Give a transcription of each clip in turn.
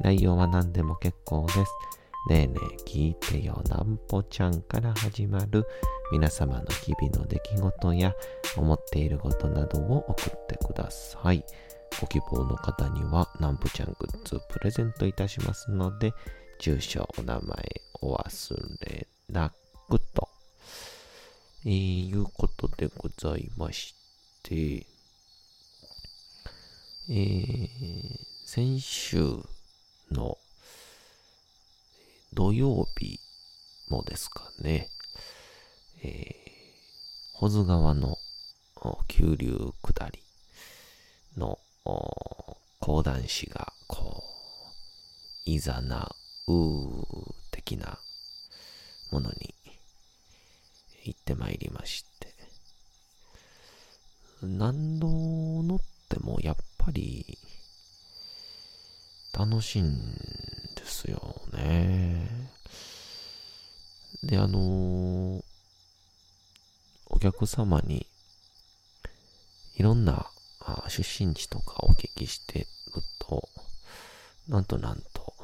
内容は何でも結構です。ねえねえ聞いてよなんぽちゃんから始まる皆様の日々の出来事や思っていることなどを送ってください。ご希望の方にはなんぽちゃんグッズプレゼントいたしますので、住所、お名前お忘れなくと、えー、いうことでございまして、えー、先週の土曜日もですかね、えー、保津川の急流下りの講談師がこう、いざなう的なものに行ってまいりまして、何度乗ってもやっぱり楽しいんですよね。で、あのー、お客様にいろんな出身地とかお聞きしてると、なんとなんと、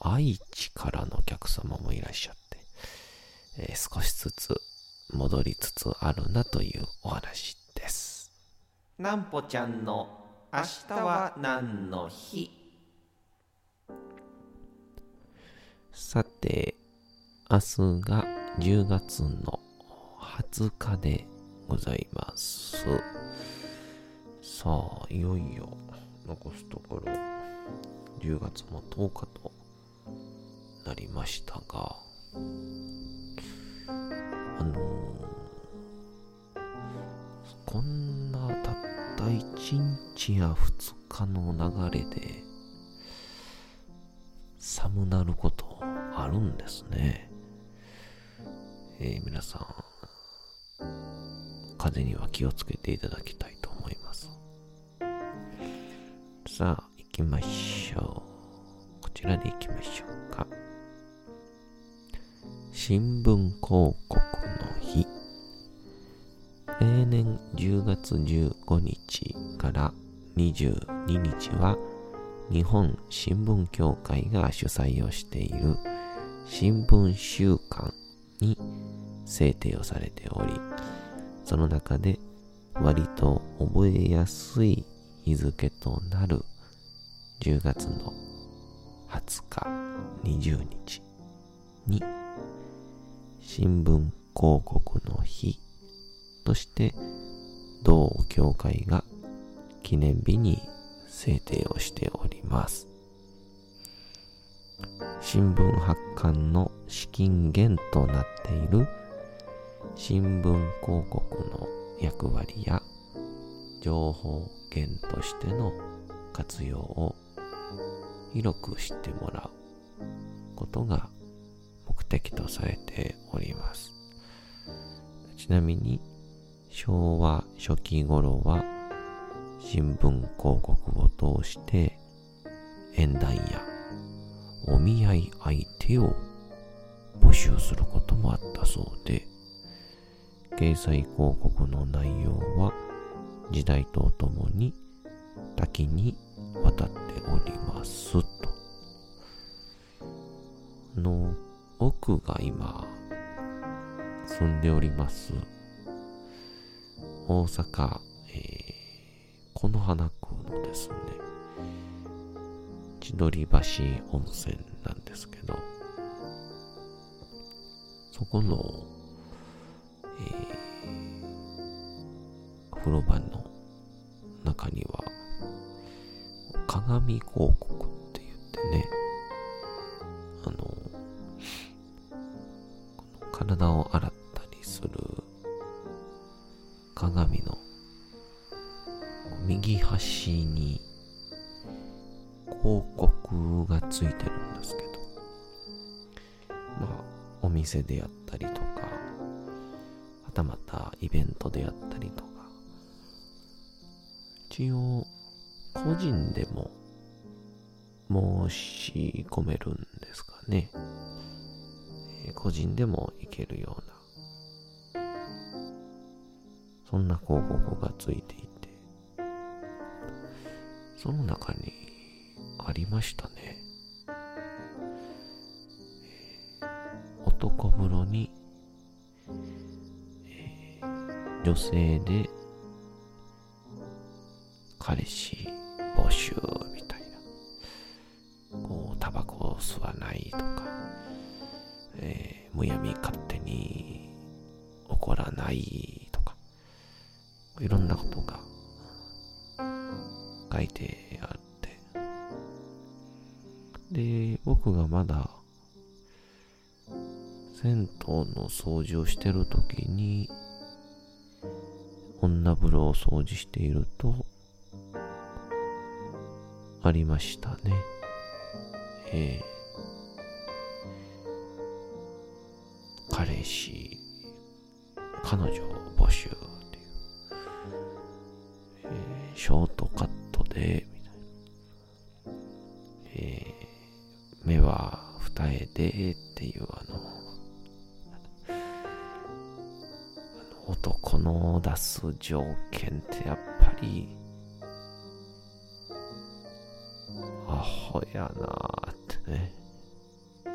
愛知からのお客様もいらっしゃって、えー、少しずつ戻りつつあるなというお話です。なんぽちゃんの明日は何の日？さて、明日が10月の20日でございます。さあ、いよいよ残すところ10月も10日となりましたが、あのー、こんなたった1日や2日の流れで寒なることあるんですね。えー、皆さん、風には気をつけていただきたいと思います。さあ、行きましょう。こちらで行きましょうか。新聞広告の日。例年10月15日から22日は日本新聞協会が主催をしている新聞週間に制定をされており、その中で割と覚えやすい日付となる10月の20日、20日に新聞広告の日として同協会が記念日に制定をしております。新聞発刊の資金源となっている新聞広告の役割や情報源としての活用を広く知ってもらうことが目的とされております。ちなみに昭和初期頃は新聞広告を通して縁談やお見合い相手を募集することもあったそうで、掲載広告の内容は時代とともに多岐にわたっておりますと。の僕が今住んでおります大阪、この花子のですね、千鳥橋温泉なんですけど、そこの、えー、風呂場の中には、鏡広告って言ってね、店でやったりとか、はたまたイベントでやったりとか、一応、個人でも申し込めるんですかね。えー個人でも行けるような、そんな広告がついていて、その中にありましたね。えー男風呂に、えー女性で彼氏募集みたいな。こう、タバコを吸わないとか、えーむやみ勝手に怒らないとか、いろんなことが書いてあって。で、僕がまだ銭湯の掃除をしてる時に、女風呂を掃除していると、ありましたね。ええ彼氏、彼女す条件ってやっぱり、アホやなーってね。い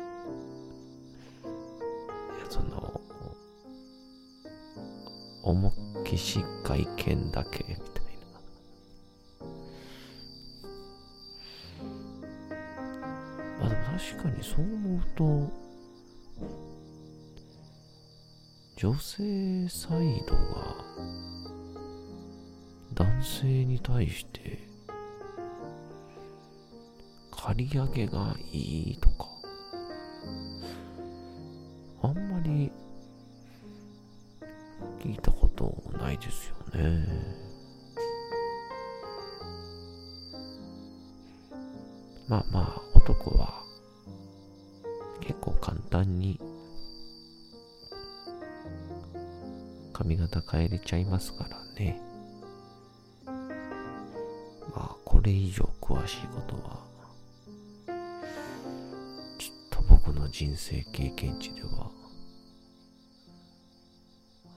や、その、重きし外見だけみたいな。まあでも確かにそう思うと、女性サイドが男性に対して刈り上げがいいとか、あんまり聞いたことないですよね。まあまあ、男は結構簡単に髪型変えれちゃいますからね。れ以上詳しいことは、ちょっと僕の人生経験値では、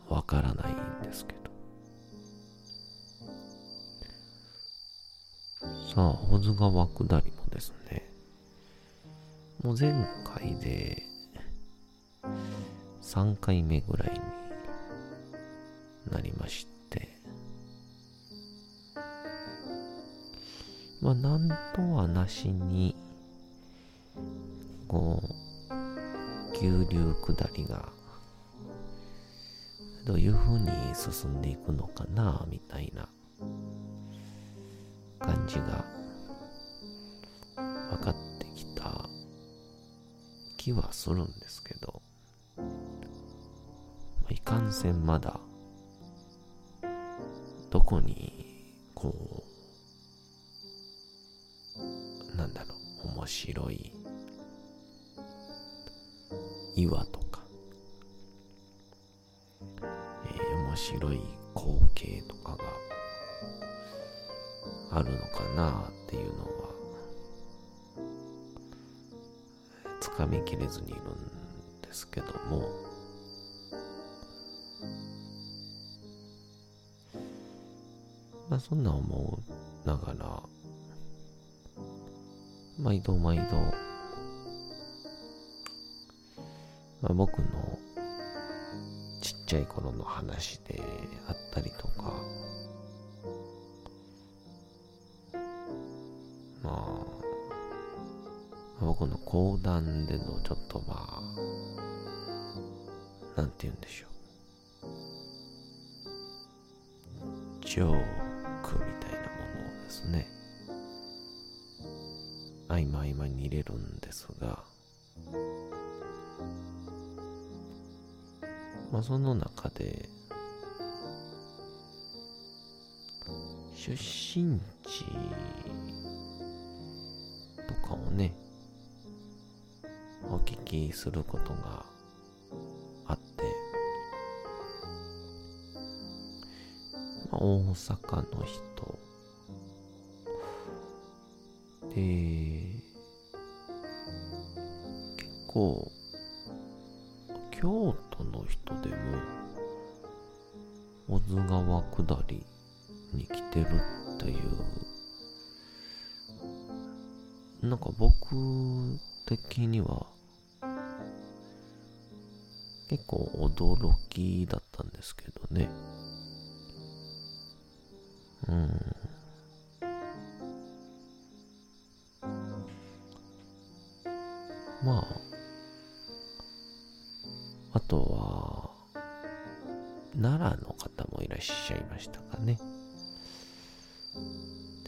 わからないんですけど。さあ、保津川下りもですね、もう前回で3回目ぐらいになんとはなしに、こう、急流下りが、どういう風に進んでいくのかな、みたいな感じが分かってきた気はするんですけど、いかんせんまだどこにこう面白い。岩とか、えー面白い光景とかがあるのかなっていうのはつかみきれずにいるんですけども。まあそんな思うながら毎度毎度、まあ、僕のちっちゃい頃の話であったりとか。まあ僕の講談でのちょっとまあ、なんて言うんでしょう。ジ間合間に入れるんですが、まあその中で、出身地とかをね、お聞きすることがあって、まあ、大阪の人で、結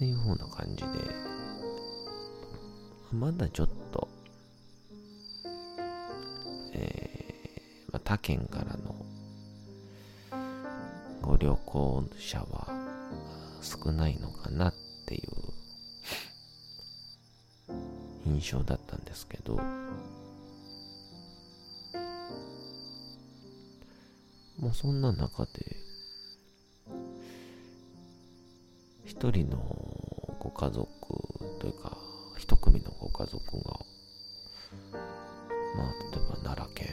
っていう風な感じで、まだちょっと、えー、まあ、他県からのご旅行者は少ないのかなっていう印象だったんですけど、まあそんな中で、一人の家族というか、一組のご家族が、まあ例えば奈良県、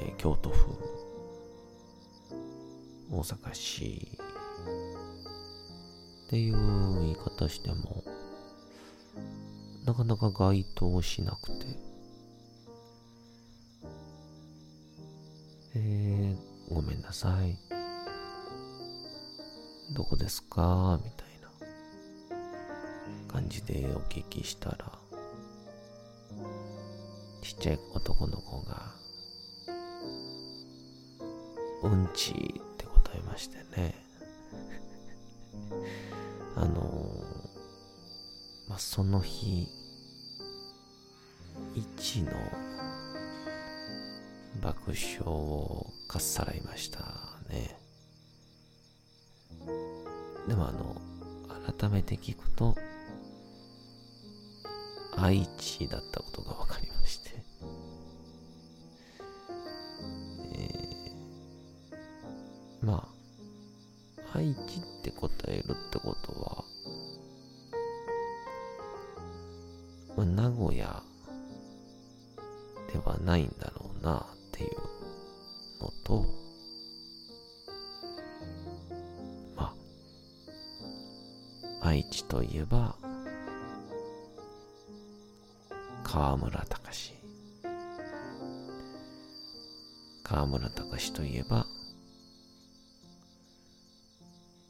えー、京都府、大阪市っていう言い方しても、なかなか該当しなくて、えー、ごめんなさい。どこですか？みたいな感じでお聞きしたら、ちっちゃい男の子が、うんちって答えましてね。あの、まあ、その日、一の爆笑をかっさらいましたね。て聞くと、愛知だったことが分かりまして、えー、まあ、愛知って答えるってことは、といえば、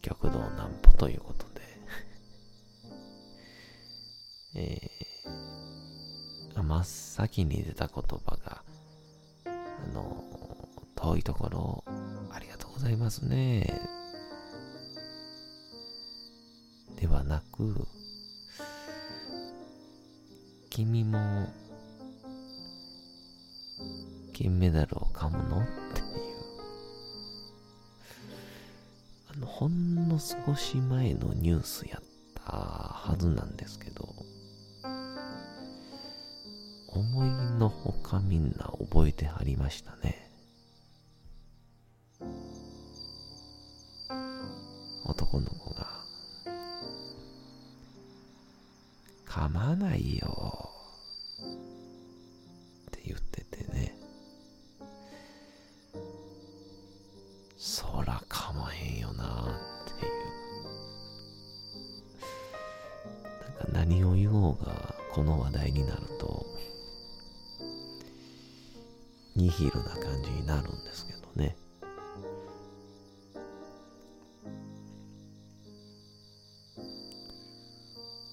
極道南歩ということで えー、真っ先に出た言葉が、あの、遠いところ、ありがとうございますね。ではなく、君も、金メダルを少し前のニュースやったはずなんですけど、思いのほかみんな覚えてはりましたね。何を言おうが、この話題になると、ニヒルな感じになるんですけどね。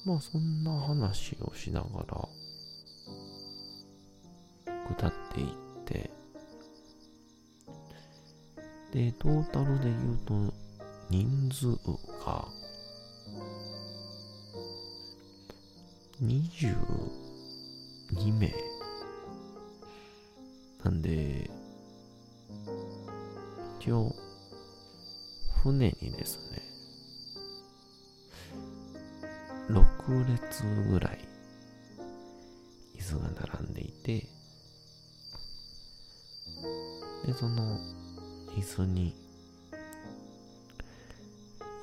まあそんな話をしながら下っていってでトータルで言うと人数が22名。なんで一応船にですね6列ぐらい椅子が並んでいてでその椅子に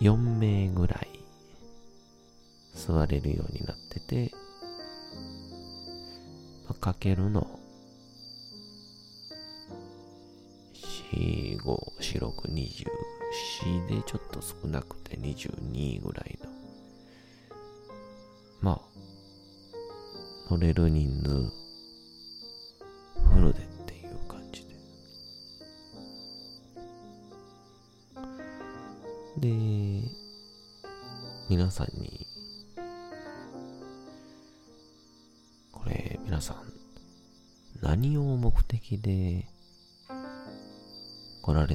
4名ぐらい座れるようになってて、かけるの4、5、4、6、20、4でちょっと少なくて22ぐらいの。まあ、乗れる人数、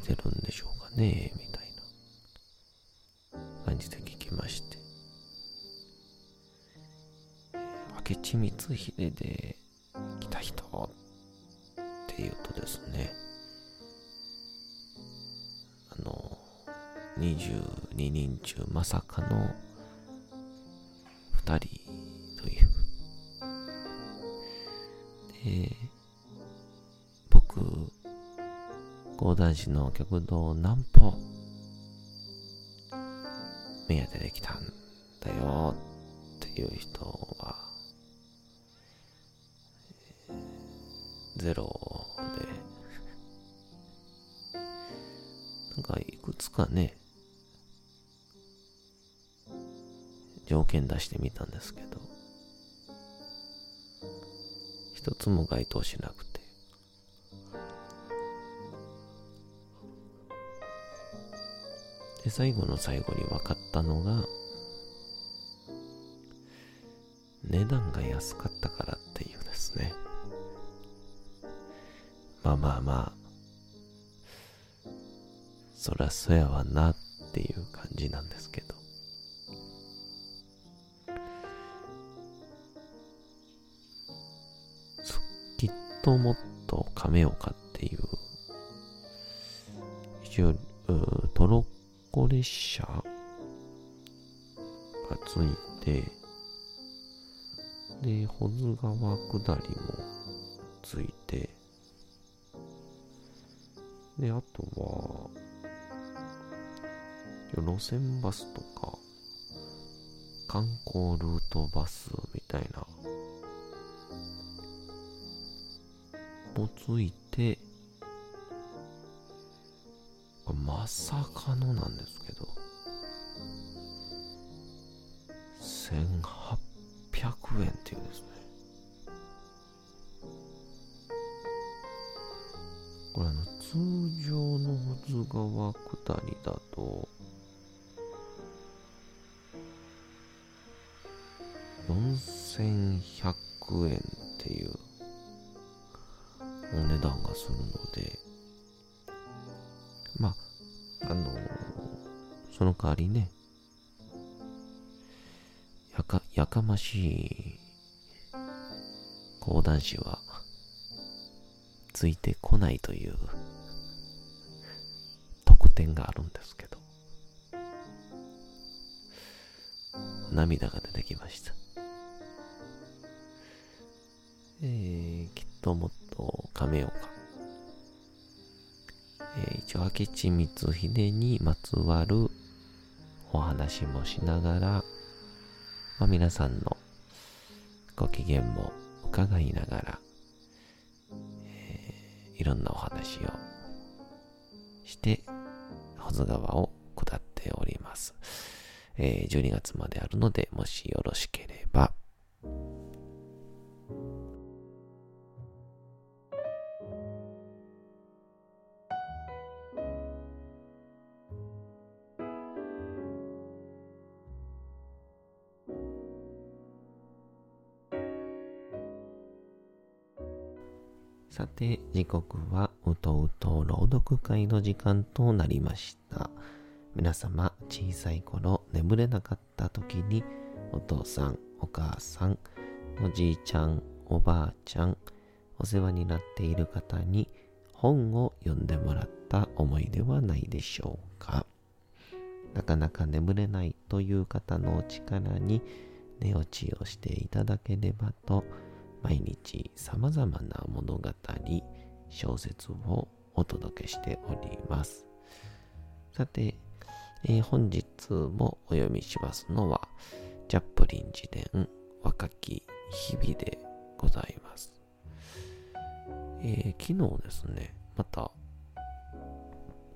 てるんでしょうかねみたいな感じで聞きまして。明智光秀で来た人っていうとですね、あの、22人中まさかの2人講談師の極道南歩。目当てできたんだよ。っていう人は、ゼロで、なんかいくつかね、条件出してみたんですけど、一つも該当しなくて、で、最後の最後に分かったのが、値段が安かったからっていうですね。まあまあまあ、そらそやわなっていう感じなんですけど。きっともっと亀岡っていう、一応、車がついて、で、保津川下りもついて、で、あとは、路線バスとか、観光ルートバスみたいな、もついて、まさかのなんですけど、1800円っていうですね。これあの、通常の保津川下りだと、4100円っていうお値段がするので、まあ、あのその代わりね、やか、やかましい講談師はついてこないという特典があるんですけど、涙が出てきました。えー、きっともっと亀岡。応、明智光秀にまつわるお話もしながら、まあ、皆さんのご機嫌も伺いながら、えー、いろんなお話をして、保津川を下っております。えー、12月まであるので、もしよろしければ、て、時刻はうとうと朗読会の時間となりました。皆様、小さい頃眠れなかった時に、お父さん、お母さん、おじいちゃん、おばあちゃん、お世話になっている方に本を読んでもらった思いではないでしょうか。なかなか眠れないという方のお力に寝落ちをしていただければと毎日様々な物語、小説をお届けしております。さて、えー、本日もお読みしますのは、チャップリン自伝若き日々でございます。えー、昨日ですね、また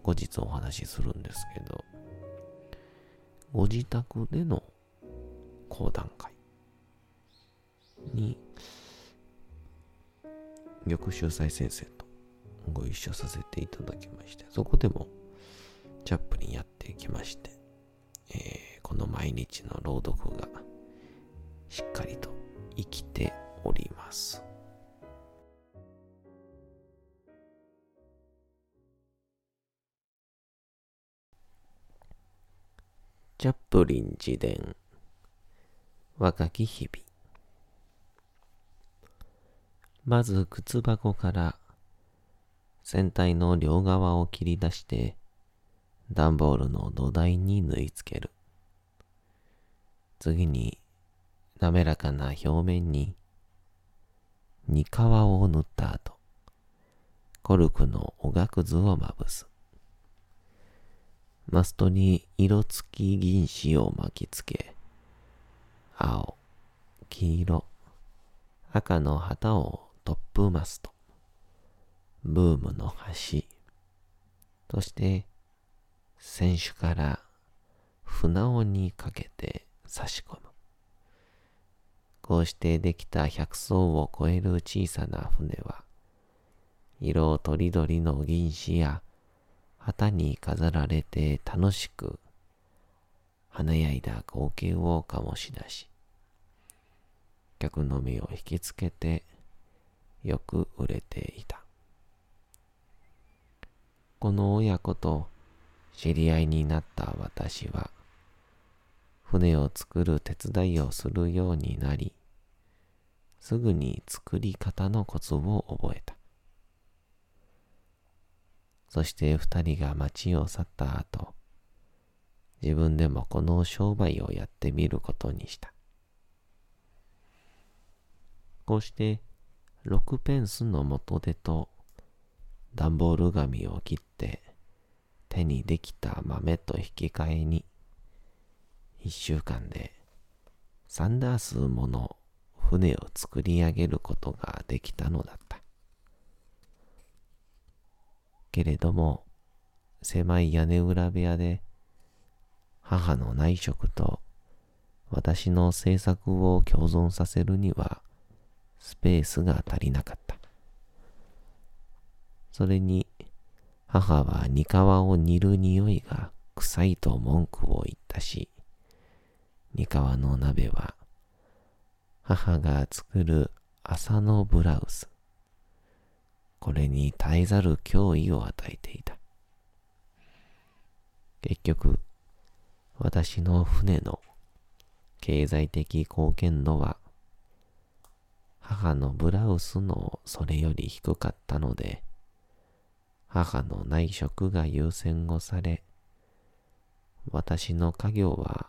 後日お話しするんですけど、ご自宅での講談会に玉秀斎先生とご一緒させていただきまして、そこでもチャップリンやっていきまして、えー、この毎日の朗読がしっかりと生きております。チャップリン自伝若き日々まず靴箱から船体の両側を切り出して段ボールの土台に縫い付ける。次に滑らかな表面に煮皮を塗った後、コルクのおがくずをまぶす。マストに色付き銀紙を巻きつけ、青、黄色、赤の旗をトップマスト、ブームの橋、そして船首から船尾にかけて差し込む。こうしてできた百層を超える小さな船は、色とりどりの銀紙や旗に飾られて楽しく華やいだ光景を醸し出し、客の目を引きつけてよく売れていた。この親子と知り合いになった私は、船を作る手伝いをするようになり、すぐに作り方のコツを覚えた。そして二人が町を去った後、自分でもこの商売をやってみることにした。こうして6ペンスの元手と段ボール紙を切って手にできた豆と引き換えに一週間でサンダースもの船を作り上げることができたのだった。けれども狭い屋根裏部屋で母の内職と私の制作を共存させるにはスペースが足りなかった。それに、母は煮皮を煮る匂いが臭いと文句を言ったし、煮皮の鍋は、母が作る朝のブラウス。これに絶えざる脅威を与えていた。結局、私の船の経済的貢献度は母のブラウスのそれより低かったので、母の内職が優先をされ、私の家業は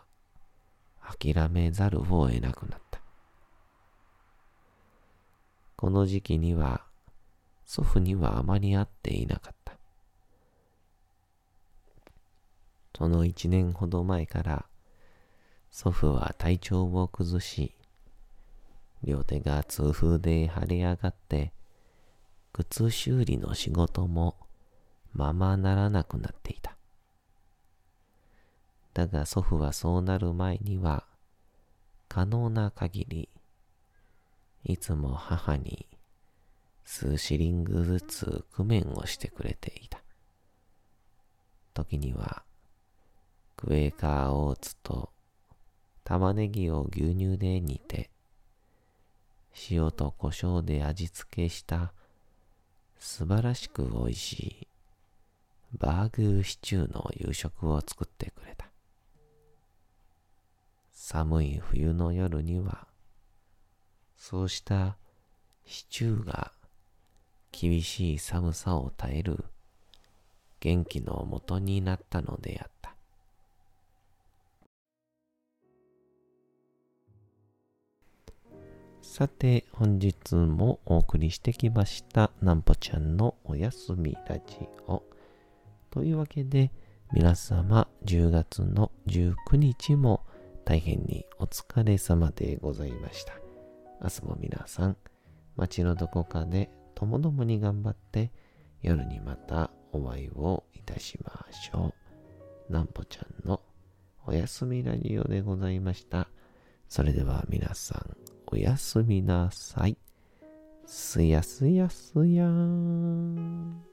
諦めざるを得なくなった。この時期には祖父にはあまり会っていなかった。その一年ほど前から祖父は体調を崩し、両手が痛風で腫れ上がって、靴修理の仕事もままならなくなっていた。だが祖父はそうなる前には、可能な限り、いつも母に数シリングずつ工面をしてくれていた。時には、クエーカーオーツと玉ねぎを牛乳で煮て、塩と胡椒で味付けした素晴らしく美味しいバーグーシチューの夕食を作ってくれた。寒い冬の夜には、そうしたシチューが厳しい寒さを耐える元気のもとになったのであった。さて、本日もお送りしてきました、なんぽちゃんのおやすみラジオ。というわけで、皆様、10月の19日も大変にお疲れ様でございました。明日も皆さん、街のどこかでともどもに頑張って、夜にまたお会いをいたしましょう。なんぽちゃんのおやすみラジオでございました。それでは皆さん、おやすみなさい。すやすやすやーん。